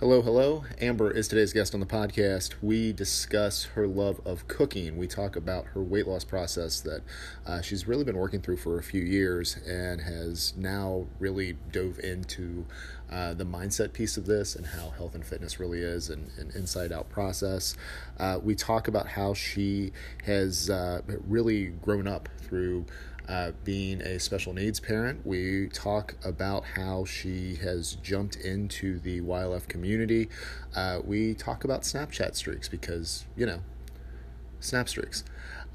Hello, hello. Amber is today's guest on the podcast. We discuss her love of cooking. We talk about her weight loss process that uh, she's really been working through for a few years and has now really dove into uh, the mindset piece of this and how health and fitness really is an, inside out process. Uh, we talk about how she has uh, really grown up through uh, being a special needs parent. We talk about how she has jumped into the YLF community. Uh, we talk about Snapchat streaks because, you know, snap streaks.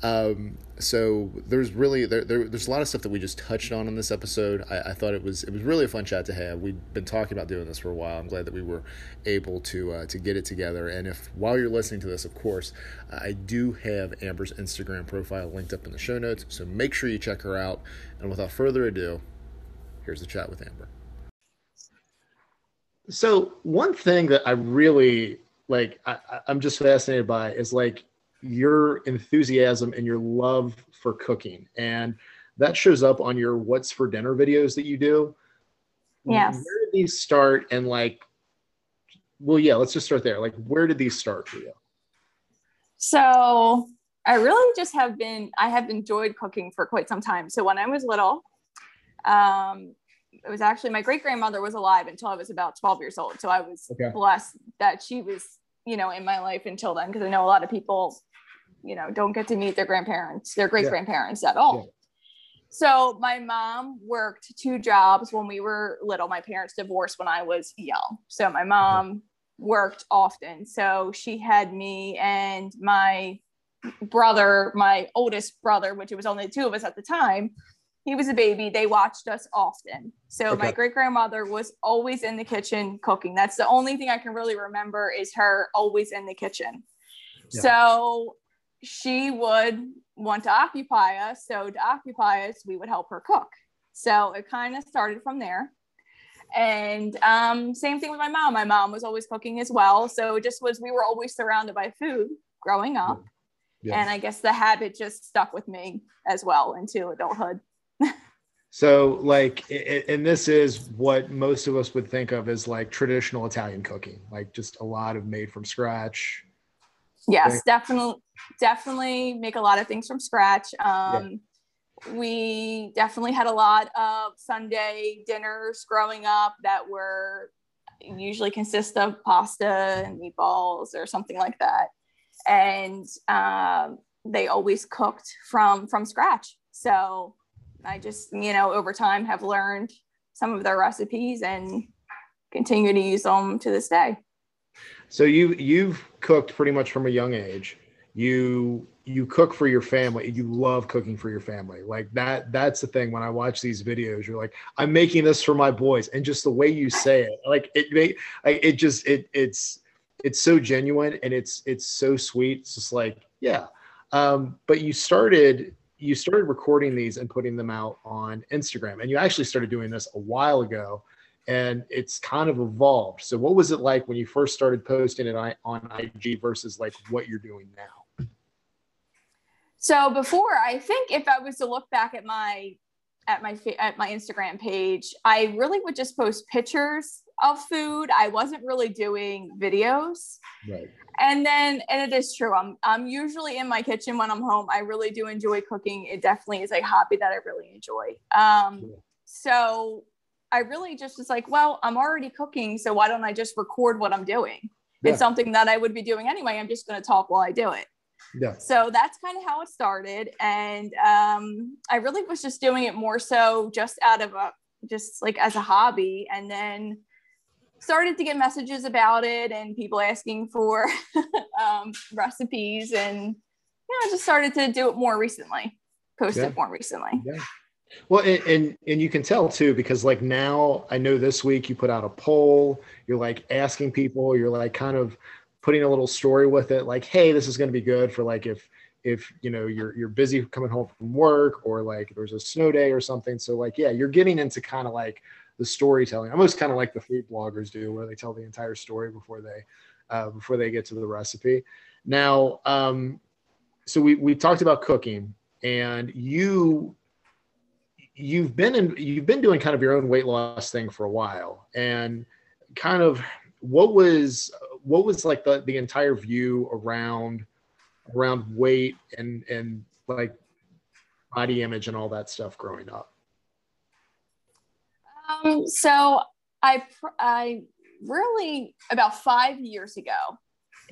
Um, so there's really there, there, there's a lot of stuff that we just touched on in this episode. I, I, thought it was it was really a fun chat to have. We've been talking about doing this for a while. I'm glad that we were able to uh, to get it together. And if while you're listening to this, of course, I do have Amber's Instagram profile linked up in the show notes. So make sure you check her out. And without further ado, here's the chat with Amber. So one thing that I really like, I, I'm just fascinated by is like your enthusiasm and your love for cooking. And that shows up on your what's for dinner videos that you do. Yes. Where did these start? And like, well, yeah, let's just start there. Like, where did these start for you? So I really just have been, I have enjoyed cooking for quite some time. So when I was little, um, it was actually my great grandmother was alive until I was about 12 years old. So I was okay. blessed that she was, you know, in my life until then, because I know a lot of people you know don't get to meet their grandparents their great grandparents yeah. at all. Yeah. so my mom worked two jobs when we were little. My parents divorced when i was young. So my uh-huh. mom worked often. So she had me and my brother my oldest brother which it was only two of us at the time he was a baby. They watched us often. So okay. my great grandmother was always in the kitchen cooking. That's the only thing i can really remember is her always in the kitchen. Yeah. so she would want to occupy us. So to occupy us, we would help her cook. So it kind of started from there. And um, same thing with my mom. My mom was always cooking as well. So it just was, we were always surrounded by food growing up. And I guess the habit just stuck with me as well into adulthood. so, like, and this is what most of us would think of as like traditional Italian cooking, like just a lot of made from scratch, yes definitely definitely make a lot of things from scratch. Um, yeah. we definitely had a lot of sunday dinners growing up that were usually consist of pasta and meatballs or something like that. And um, they always cooked from from scratch. So i just you know over time have learned some of their recipes and continue to use them to this day so you you've cooked pretty much from a young age. You you cook for your family. You love cooking for your family. Like that that's the thing when I watch these videos you're like I'm making this for my boys and just the way you say it like it may like it just it it's it's so genuine and it's it's so sweet. It's just like yeah. Um but you started you started recording these and putting them out on Instagram and you actually started doing this a while ago and it's kind of evolved. So, what was it like when you first started posting it on IG versus like what you're doing now? So before, I think if I was to look back at my at my at my Instagram page, I really would just post pictures of food. I wasn't really doing videos. Right. And then, and it is true. I'm I'm usually in my kitchen when I'm home. I really do enjoy cooking. It definitely is a hobby that I really enjoy. Um, so I really just was like, well, I'm already cooking, so why don't I just record what I'm doing? Yeah. It's something that I would be doing anyway. I'm just going to talk while I do it. Yeah. So that's kind of how it started, and um, I really was just doing it more so just out of a just like as a hobby, and then started to get messages about it and people asking for um, recipes, and you know, just started to do it more recently, post yeah. it more recently. Yeah. Well, and, and, and you can tell too because like now I know this week you put out a poll. You're like asking people. You're like kind of putting a little story with it. Like, hey, this is going to be good for like if if you know you're you're busy coming home from work or like there's a snow day or something. So like yeah, you're getting into kind of like the storytelling, almost kind of like the food bloggers do, where they tell the entire story before they uh, before they get to the recipe. Now, um, so we we talked about cooking, and you you've been in you've been doing kind of your own weight loss thing for a while and kind of what was what was like the the entire view around around weight and and like body image and all that stuff growing up? Um, so I I really about five years ago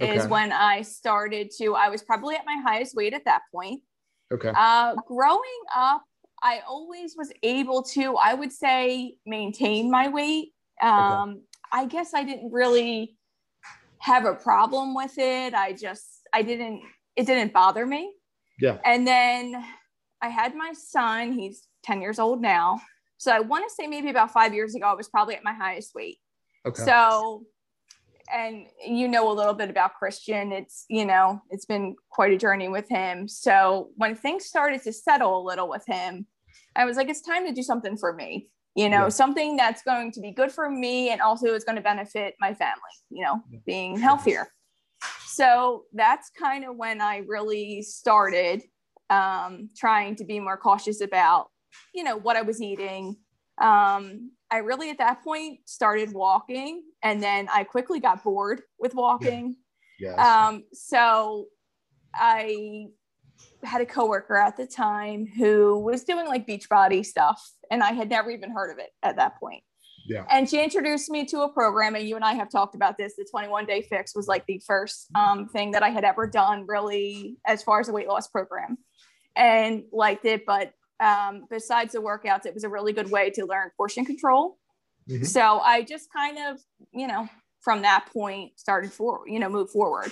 okay. is when I started to. I was probably at my highest weight at that point. Okay. Uh, growing up, I always was able to. I would say maintain my weight. Um, okay. I guess I didn't really have a problem with it. I just I didn't. It didn't bother me. Yeah. And then I had my son. He's ten years old now. So I want to say maybe about five years ago, I was probably at my highest weight. Okay. So, and you know a little bit about Christian. It's, you know, it's been quite a journey with him. So when things started to settle a little with him, I was like, it's time to do something for me, you know, yeah. something that's going to be good for me and also is going to benefit my family, you know, yeah. being healthier. So that's kind of when I really started um, trying to be more cautious about, you know, what I was eating, um, I really at that point started walking and then I quickly got bored with walking. Yes. Um, so I had a coworker at the time who was doing like Beachbody stuff and I had never even heard of it at that point. Yeah. And she introduced me to a program, and you and I have talked about this. The 21 day fix was like the first um, thing that I had ever done, really, as far as a weight loss program, and liked it. But um, besides the workouts, it was a really good way to learn portion control. Mm-hmm. So I just kind of, you know, from that point started for, you know, move forward.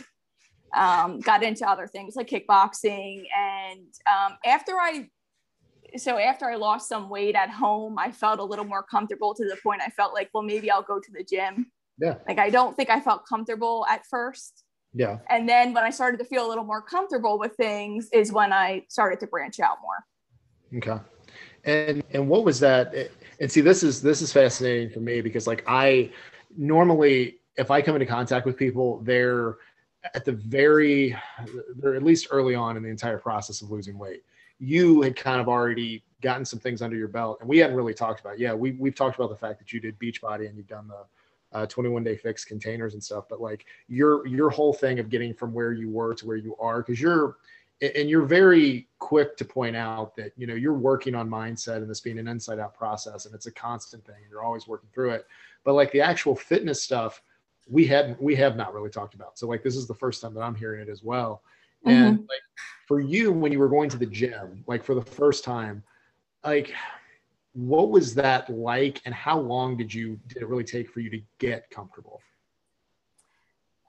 Um, got into other things like kickboxing. And um, after I, so after I lost some weight at home, I felt a little more comfortable to the point I felt like, well, maybe I'll go to the gym. Yeah. Like I don't think I felt comfortable at first. Yeah. And then when I started to feel a little more comfortable with things is when I started to branch out more. Okay. And and what was that? And see, this is this is fascinating for me because like I normally, if I come into contact with people, they're at the very, they're at least early on in the entire process of losing weight. You had kind of already gotten some things under your belt, and we hadn't really talked about. Yeah, we we've talked about the fact that you did Beachbody and you've done the uh, 21 day fix containers and stuff. But like your your whole thing of getting from where you were to where you are, because you're and you're very quick to point out that you know you're working on mindset and this being an inside out process and it's a constant thing and you're always working through it. But like the actual fitness stuff we hadn't we have not really talked about. So like this is the first time that i'm hearing it as well. Mm-hmm. and like for you when you were going to the gym like for the first time like what was that like and how long did you did it really take for you to get comfortable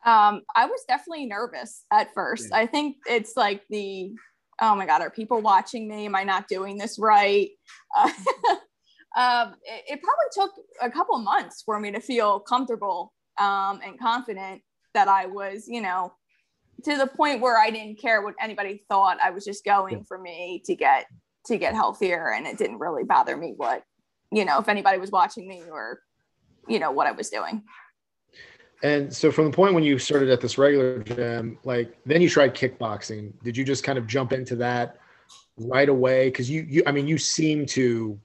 um, I was definitely nervous at first. Yeah. I think it's like the, oh my God, are people watching me? Am I not doing this right? Uh, um, it, it, probably took a couple months for me to feel comfortable um, and confident that I was, you know, to the point where I didn't care what anybody thought. I was just going yeah. for me to get to get healthier, and it didn't really bother me what, you know, if anybody was watching me or, you know, what I was doing. And so from the point when you started at this regular gym, like then you tried kickboxing. Did you just kind of jump into that right away? Because you, you, I mean, you seem to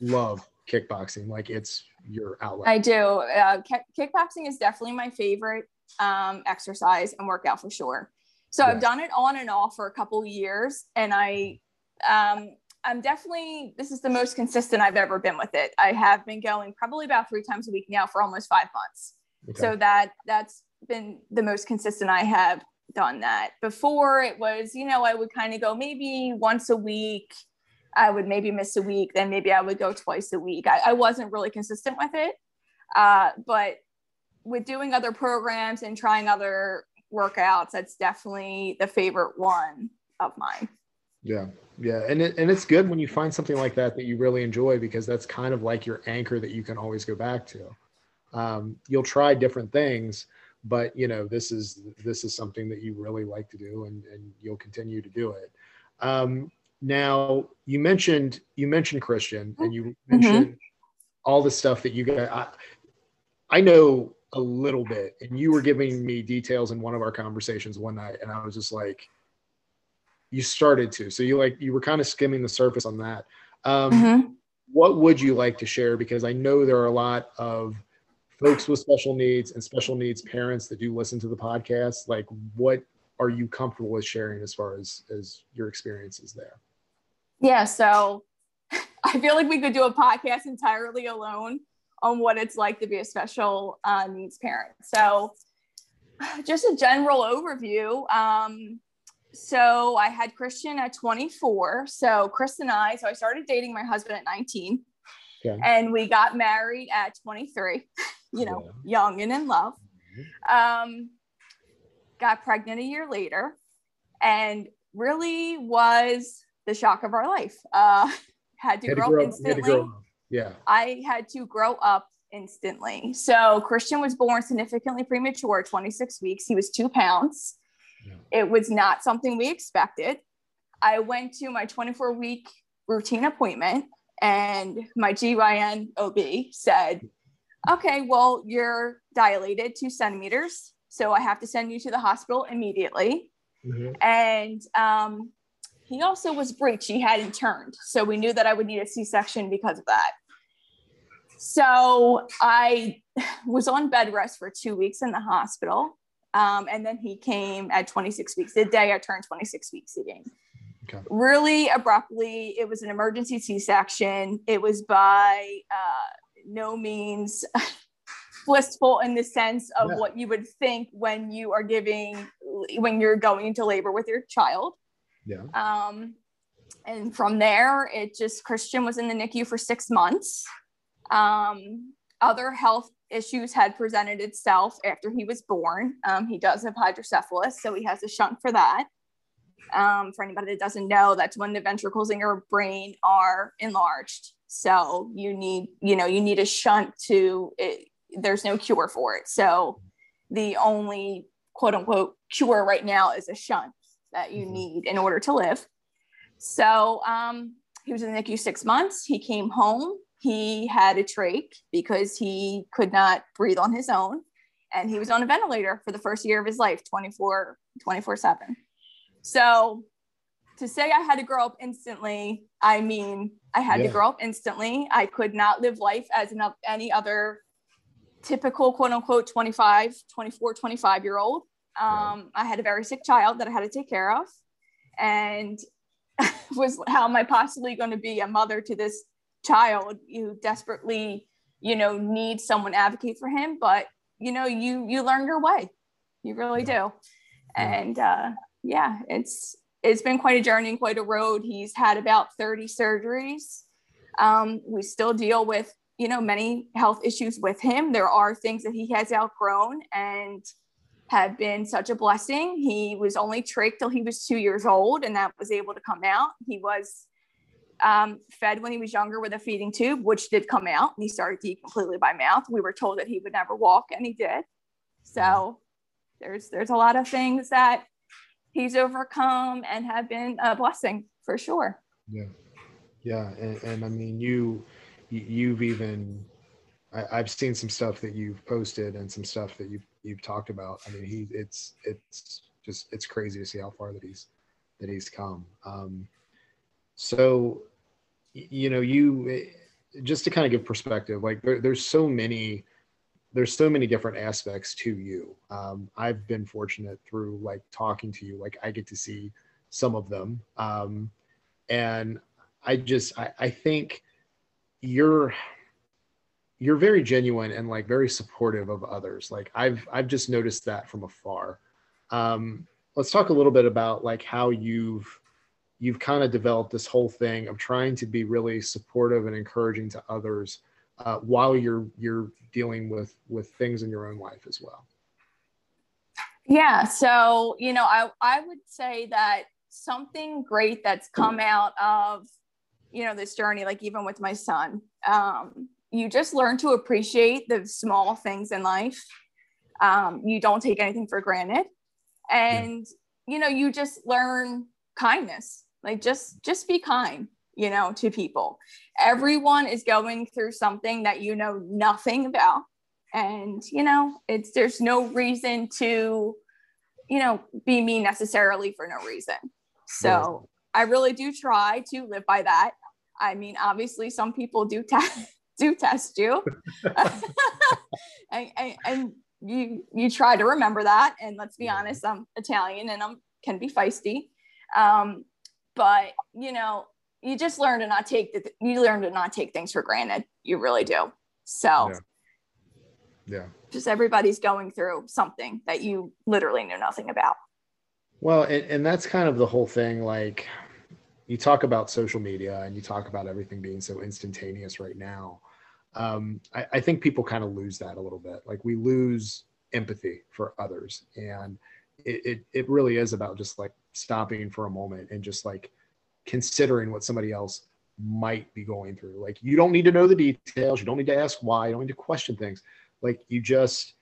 love kickboxing. Like it's your outlet. I do. Uh, kickboxing is definitely my favorite um, exercise and workout for sure. So I've done it on and off for a couple years, and I, um, I'm definitely this is the most consistent I've ever been with it. I have been going probably about three times a week now for almost five months. Okay. So that that's been the most consistent I have done that. Before it was, you know, I would kind of go maybe once a week. I would maybe miss a week, then maybe I would go twice a week. I, I wasn't really consistent with it. Uh, but with doing other programs and trying other workouts, that's definitely the favorite one of mine. Yeah. Yeah. And it, and it's good when you find something like that that you really enjoy because that's kind of like your anchor that you can always go back to um, you'll try different things but you know this is this is something that you really like to do and, and you'll continue to do it um, now you mentioned you mentioned christian and you mm-hmm. mentioned mm-hmm. all the stuff that you got I, I know a little bit and you were giving me details in one of our conversations one night and i was just like you started to so you like you were kind of skimming the surface on that um, mm-hmm. what would you like to share because i know there are a lot of folks with special needs and special needs parents that do listen to the podcast, like what are you comfortable with sharing as far as as your experiences there? Yeah, so I feel like we could do a podcast entirely alone on what it's like to be a special uh, needs parent. So, just a general overview. Um, so, I had Christian at 24. So, Chris and I, so I started dating my husband at 19. Okay. And we got married at 23, you know, yeah. young and in love. Mm-hmm. Um, got pregnant a year later and really was the shock of our life. Uh, had to, had grow, to grow instantly. Grow yeah. I had to grow up instantly. So Christian was born significantly premature, 26 weeks. He was two pounds. Yeah. It was not something we expected. I went to my 24 week routine appointment and my GYN OB said, okay, well, you're dilated two centimeters. So I have to send you to the hospital immediately. Mm-hmm. And um, he also was breech. He hadn't turned. So we knew that I would need a C section because of that. So I was on bed rest for two weeks in the hospital. Um, and then he came at 26 weeks, the day I turned 26 weeks again. Okay. Really abruptly, it was an emergency C section. It was by uh, no means blissful in the sense of yeah. what you would think when you are giving, when you're going into labor with your child. Yeah. Um, and from there, it just Christian was in the NICU for six months. Um, other health issues had presented itself after he was born. Um, he does have hydrocephalus, so he has a shunt for that. Um, for anybody that doesn't know, that's when the ventricles in your brain are enlarged. So you need, you know, you need a shunt to. It, there's no cure for it. So the only quote unquote cure right now is a shunt that you mm-hmm. need in order to live. So um, he was in the NICU six months. He came home. He had a trach because he could not breathe on his own. And he was on a ventilator for the first year of his life, 24, 24 7. So to say I had to grow up instantly, I mean, I had yeah. to grow up instantly. I could not live life as an, any other typical quote unquote 25, 24, 25 year old. Um. I had a very sick child that I had to take care of, and was how am I possibly going to be a mother to this child you desperately, you know, need someone advocate for him? But you know, you you learn your way, you really do, and uh, yeah, it's it's been quite a journey and quite a road. He's had about 30 surgeries. Um, we still deal with you know many health issues with him. There are things that he has outgrown and have been such a blessing. He was only trach till he was two years old, and that was able to come out. He was um, fed when he was younger with a feeding tube, which did come out, and he started to eat completely by mouth. We were told that he would never walk, and he did. So there's there's a lot of things that he's overcome and have been a blessing for sure. Yeah, yeah, and, and I mean you you've even I, have seen some stuff that you've posted and some stuff that you've you've talked about. I mean, he it's it's just it's crazy to see how far that he's that he's come. Um, so, you know, you just to kind of give perspective, like there, there's so many there's so many different aspects to you. Um, I've been fortunate through like talking to you, like I get to see some of them. Um, and I just, I, I think you're, you're very genuine and like very supportive of others. Like I've I've just noticed that from afar. Um, let's talk a little bit about like how you've you've kind of developed this whole thing of trying to be really supportive and encouraging to others uh, while you're you're dealing with with things in your own life as well. Yeah. So you know, I I would say that something great that's come out of you know this journey, like even with my son. Um, you just learn to appreciate the small things in life. Um, you don't take anything for granted, and yeah. you know you just learn kindness. Like just just be kind, you know, to people. Everyone is going through something that you know nothing about, and you know it's there's no reason to, you know, be mean necessarily for no reason. So. I really do try to live by that. I mean, obviously, some people do test do test you. and, and, and, you you try to remember that. And let's be honest, I'm Italian and I'm can be feisty. Um, but you know, you just learn to not take the you learn to not take things for granted. You really do. So yeah. yeah. Just everybody's going through something that you literally know nothing about. Well, and, and that's kind of the whole thing. Like you talk about social media and you talk about everything being so instantaneous right now. Um, I, I think people kind of lose that a little bit. Like we lose empathy for others. And it, it, it really is about just like stopping for a moment and just like considering what somebody else might be going through. Like you don't need to know the details. You don't need to ask why. You don't need to question things. Like you just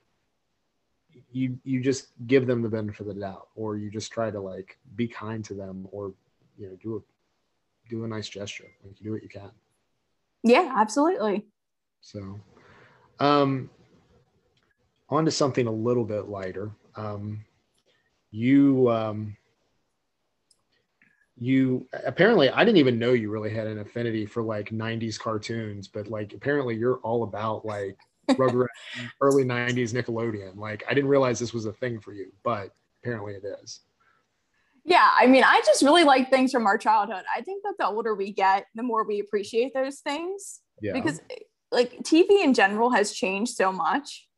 you you just give them the benefit of the doubt, or you just try to like be kind to them, or you know do a do a nice gesture. Like you do what you can. Yeah, absolutely. So, um, on to something a little bit lighter. Um, you um, you apparently I didn't even know you really had an affinity for like 90s cartoons, but like apparently you're all about like Rugrats, early 90s Nickelodeon. Like I didn't realize this was a thing for you, but apparently it is. Yeah, I mean, I just really like things from our childhood. I think that the older we get, the more we appreciate those things. Yeah. Because like TV in general has changed so much.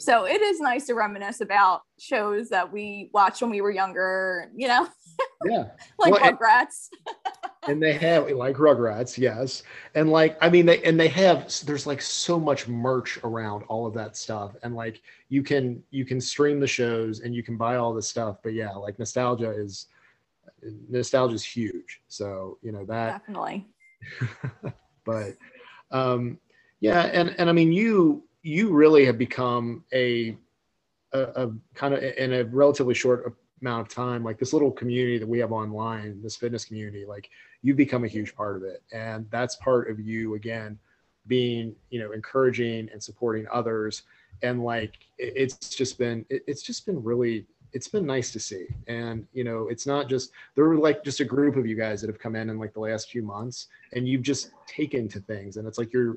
So it is nice to reminisce about shows that we watched when we were younger, you know? Yeah. like well, Rugrats. and they have like Rugrats, yes. And like, I mean, they and they have there's like so much merch around all of that stuff. And like you can you can stream the shows and you can buy all the stuff. But yeah, like nostalgia is nostalgia is huge. So, you know, that definitely. but um yeah, and and I mean you you really have become a, a, a kind of in a relatively short amount of time, like this little community that we have online, this fitness community, like you've become a huge part of it. And that's part of you again, being, you know, encouraging and supporting others. And like, it's just been, it's just been really, it's been nice to see. And, you know, it's not just, there were like just a group of you guys that have come in in like the last few months and you've just taken to things. And it's like, you're,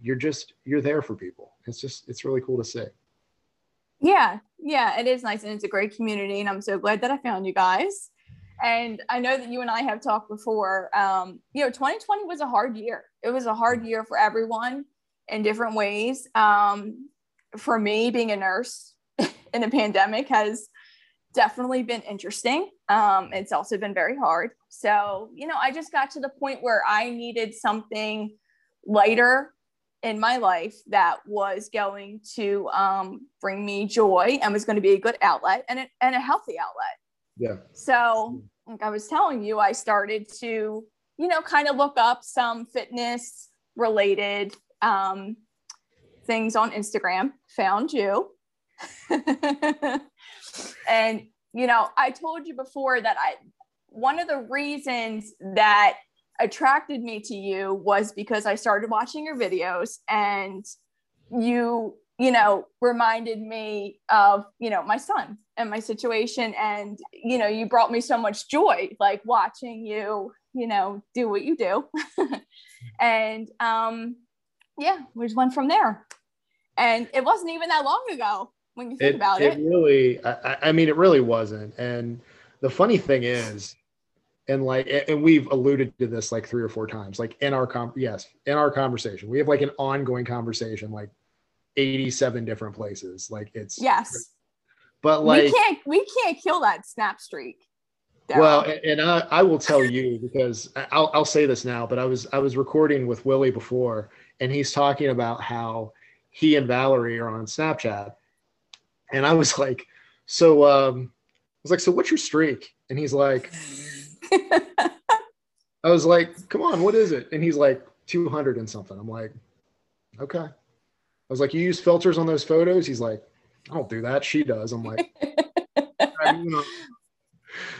you're just you're there for people. It's just it's really cool to see. Yeah yeah it is nice and it's a great community and i'm so glad that i found you guys. And i know that you and i have talked before um, you know 2020 was a hard year. It was a hard year for everyone in different ways. Um, for me being a nurse in a pandemic has definitely been interesting. Um, it's also been very hard. So you know i just got to the point where i needed something lighter in my life that was going to um, bring me joy and was going to be a good outlet and a, and a healthy outlet. Yeah. So, like I was telling you, I started to, you know, kind of look up some fitness related um, things on Instagram, found you. and, you know, I told you before that I, one of the reasons that attracted me to you was because I started watching your videos and you, you know, reminded me of, you know, my son and my situation. And, you know, you brought me so much joy, like watching you, you know, do what you do. and um, yeah, we just went from there. And it wasn't even that long ago when you think it, about it. It really, I, I mean, it really wasn't. And the funny thing is, and like and we've alluded to this like three or four times like in our com yes in our conversation. We have like an ongoing conversation like 87 different places. Like it's yes. But like we can't we can't kill that snap streak well and, and I, I will tell you because I'll, I'll say this now but i was i was recording with willie before and he's talking about how he and valerie are on snapchat. And i was like so um i was like so what's your streak? And he's like I was like, come on, what is it? And he's like, 200 and something. I'm like, okay. I was like, you use filters on those photos? He's like, I don't do that. She does. I'm like,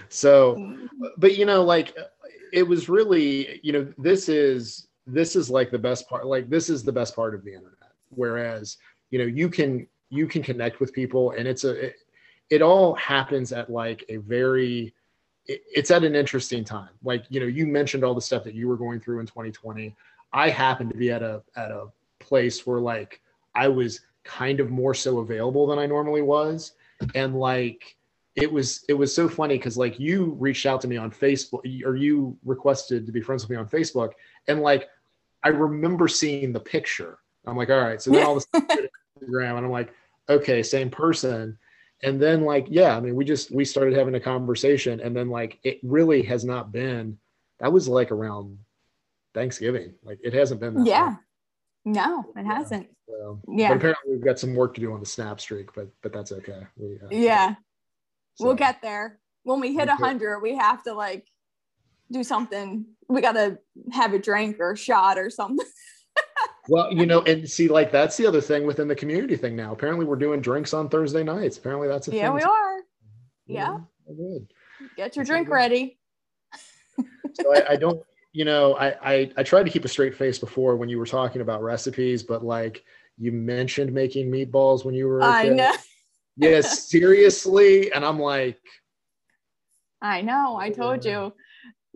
so, but you know, like it was really, you know, this is, this is like the best part. Like this is the best part of the internet. Whereas, you know, you can, you can connect with people and it's a, it, it all happens at like a very, it's at an interesting time. Like, you know, you mentioned all the stuff that you were going through in 2020. I happened to be at a at a place where like I was kind of more so available than I normally was. And like it was it was so funny because like you reached out to me on Facebook or you requested to be friends with me on Facebook. And like I remember seeing the picture. I'm like, all right. So then all this Instagram and I'm like, okay, same person. And then like, yeah, I mean, we just we started having a conversation and then like it really has not been that was like around Thanksgiving. Like it hasn't been Yeah. Long. No, it yeah. hasn't. So, yeah. Apparently we've got some work to do on the snap streak, but but that's okay. We, uh, yeah. So. We'll get there. When we hit a hundred, we have to like do something. We gotta have a drink or a shot or something. Well, you know, and see, like that's the other thing within the community thing now. Apparently, we're doing drinks on Thursday nights. Apparently, that's a thing. yeah, thing. we are. Yeah. yeah. Get your drink ready. so I, I, don't, you know, I, I I tried to keep a straight face before when you were talking about recipes, but like you mentioned making meatballs when you were. I know. yes, seriously, and I'm like. I know. I told you.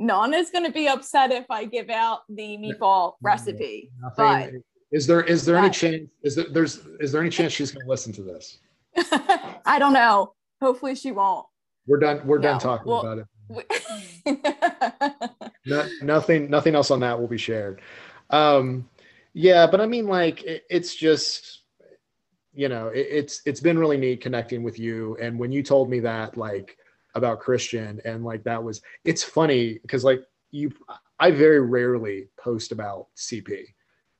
Nana's going to be upset if I give out the meatball recipe. Nothing. But is there is there any chance is there there's is there any chance she's going to listen to this? I don't know. Hopefully she won't. We're done. We're no. done talking well, about it. no, nothing. Nothing else on that will be shared. Um, yeah, but I mean, like, it, it's just, you know, it, it's it's been really neat connecting with you. And when you told me that, like, about Christian and like that was it's funny because like you I very rarely post about CP.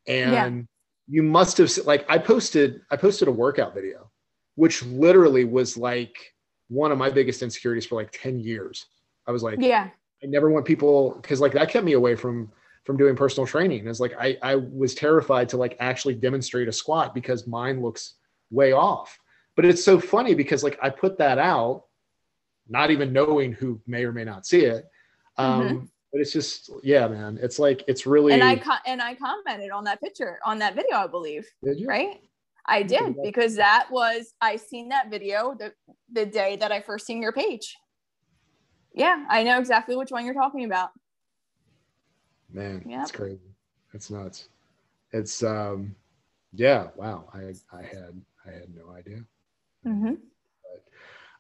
And yeah. you must have like I posted I posted a workout video which literally was like one of my biggest insecurities for like 10 years. I was like yeah. I never want people cuz like that kept me away from from doing personal training. It's like I I was terrified to like actually demonstrate a squat because mine looks way off. But it's so funny because like I put that out not even knowing who may or may not see it. Um, mm-hmm. But it's just, yeah, man. It's like it's really. And I and I commented on that picture on that video, I believe. Did you? Right. I did because that was I seen that video the the day that I first seen your page. Yeah, I know exactly which one you're talking about. Man, yeah, it's crazy. It's nuts. It's um, yeah. Wow. I I had I had no idea. Mm-hmm.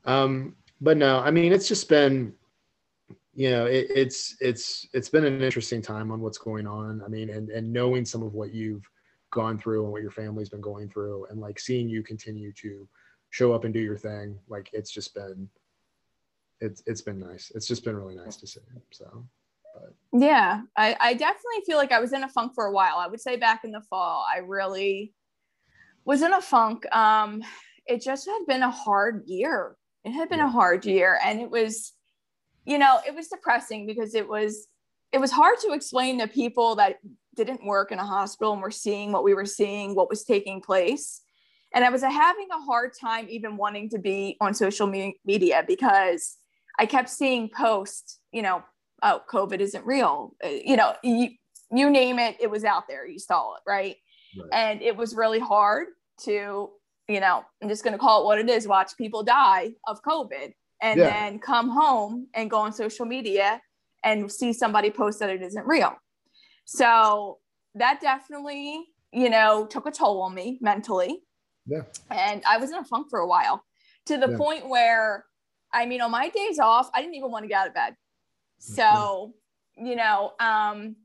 But, um, but no, I mean, it's just been, you know, it, it's it's it's been an interesting time on what's going on. I mean, and and knowing some of what you've gone through and what your family's been going through, and like seeing you continue to show up and do your thing, like it's just been, it's it's been nice. It's just been really nice to see. So. But. Yeah, I, I definitely feel like I was in a funk for a while. I would say back in the fall, I really was in a funk. Um, it just had been a hard year it had been a hard year and it was you know it was depressing because it was it was hard to explain to people that didn't work in a hospital and were seeing what we were seeing what was taking place and i was having a hard time even wanting to be on social me- media because i kept seeing posts you know oh covid isn't real uh, you know you, you name it it was out there you saw it right. right. and it was really hard to you know, I'm just going to call it what it is watch people die of COVID and yeah. then come home and go on social media and see somebody post that it isn't real. So that definitely, you know, took a toll on me mentally. Yeah. And I was in a funk for a while to the yeah. point where, I mean, on my days off, I didn't even want to get out of bed. So, you know, um,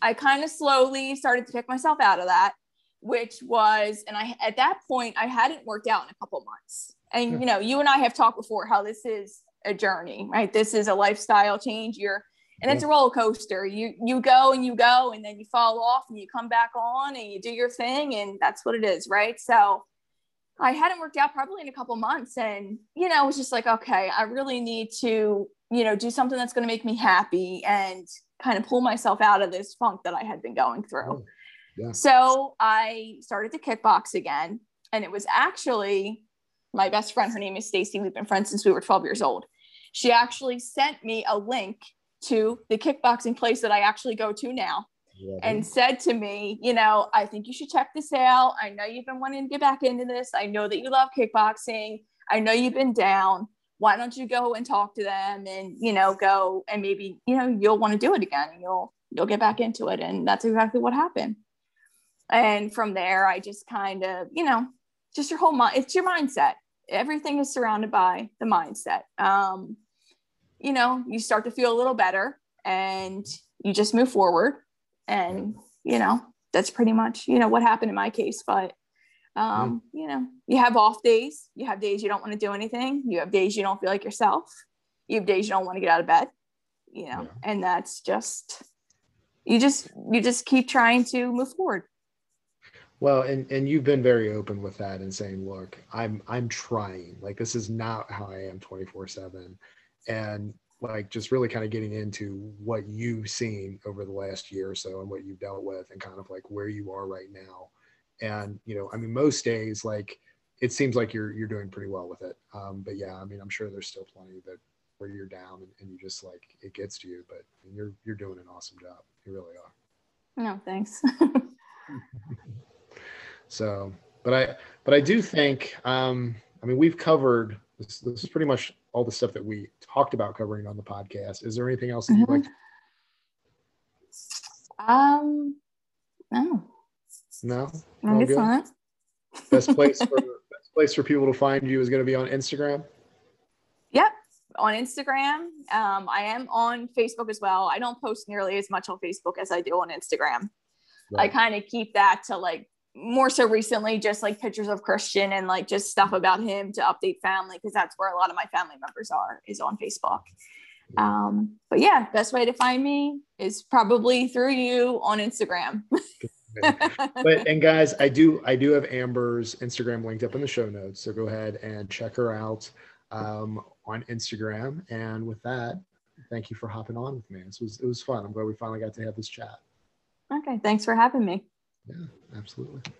I kind of slowly started to pick myself out of that which was, and I at that point I hadn't worked out in a couple months. And hmm. you know, you and I have talked before how this is a journey, right? This is a lifestyle change. You're and it's a hmm. roller coaster. You you go and you go, and then you fall off, and you come back on, and you do your thing, and that's what it is, right? So I hadn't worked out probably in a couple months, and you know, I was just like, okay, I really need to, you know, do something that's going to make me happy and kind of pull myself out of this funk that I had been going through. Hmm. So I started to kickbox again. And it was actually my best friend. Her name is Stacy. We've been friends since we were 12 years old. She actually sent me a link to the kickboxing place that I actually go to now yeah. and said to me, you know, I think you should check this out. I know you've been wanting to get back into this. I know that you love kickboxing. I know you've been down. Why don't you go and talk to them and, you know, go and maybe, you know, you'll want to do it again and you'll you'll get back into it. And that's exactly what happened and from there i just kind of you know just your whole mind. It's your mindset. Everything is surrounded by the mindset. Um, you know, you start to feel a little better and you just move forward. And, you know, that's pretty much, you know, what happened in my case. But, um, mm. you know, you have off days. You have days you don't want to do anything. You have days you don't feel like yourself. You have days you don't want to get out of bed, you know, yeah. and that's just, you just, you just keep trying to move forward. Well, and and you've been very open with that and saying, look, I'm I'm trying. Like this is not how I am 24/7. And like just really kind of getting into what you've seen over the last year or so and what you've dealt with and kind of like where you are right now. And you know, I mean most days like it seems like you're you're doing pretty well with it. Um, but yeah, I mean, I'm sure there's still plenty that where you're down and, and you just like it gets to you, but you're you're doing an awesome job. You really are. No, thanks. So, but I, but I do think, um, I mean, we've covered this, this is pretty much all the stuff that we talked about covering on the podcast. Is there anything else that you'd like? Um, no. No. I guess not. best place for best place for people to find you is going to be on Instagram. Yep, on Instagram. Um, I am on Facebook as well. I don't post nearly as much on Facebook as I do on Instagram. Right. I kind of keep that to like more so recently just like pictures of christian and like just stuff about him to update family because that's where a lot of my family members are is on facebook. Um but yeah best way to find me is probably through you on instagram. But and guys i do i do have amber's instagram linked up in the show notes so go ahead and check her out um, on instagram. And with that thank you for hopping on with me. This was it was fun. I'm glad we finally got to have this chat. Okay thanks for having me yeah, absolutely.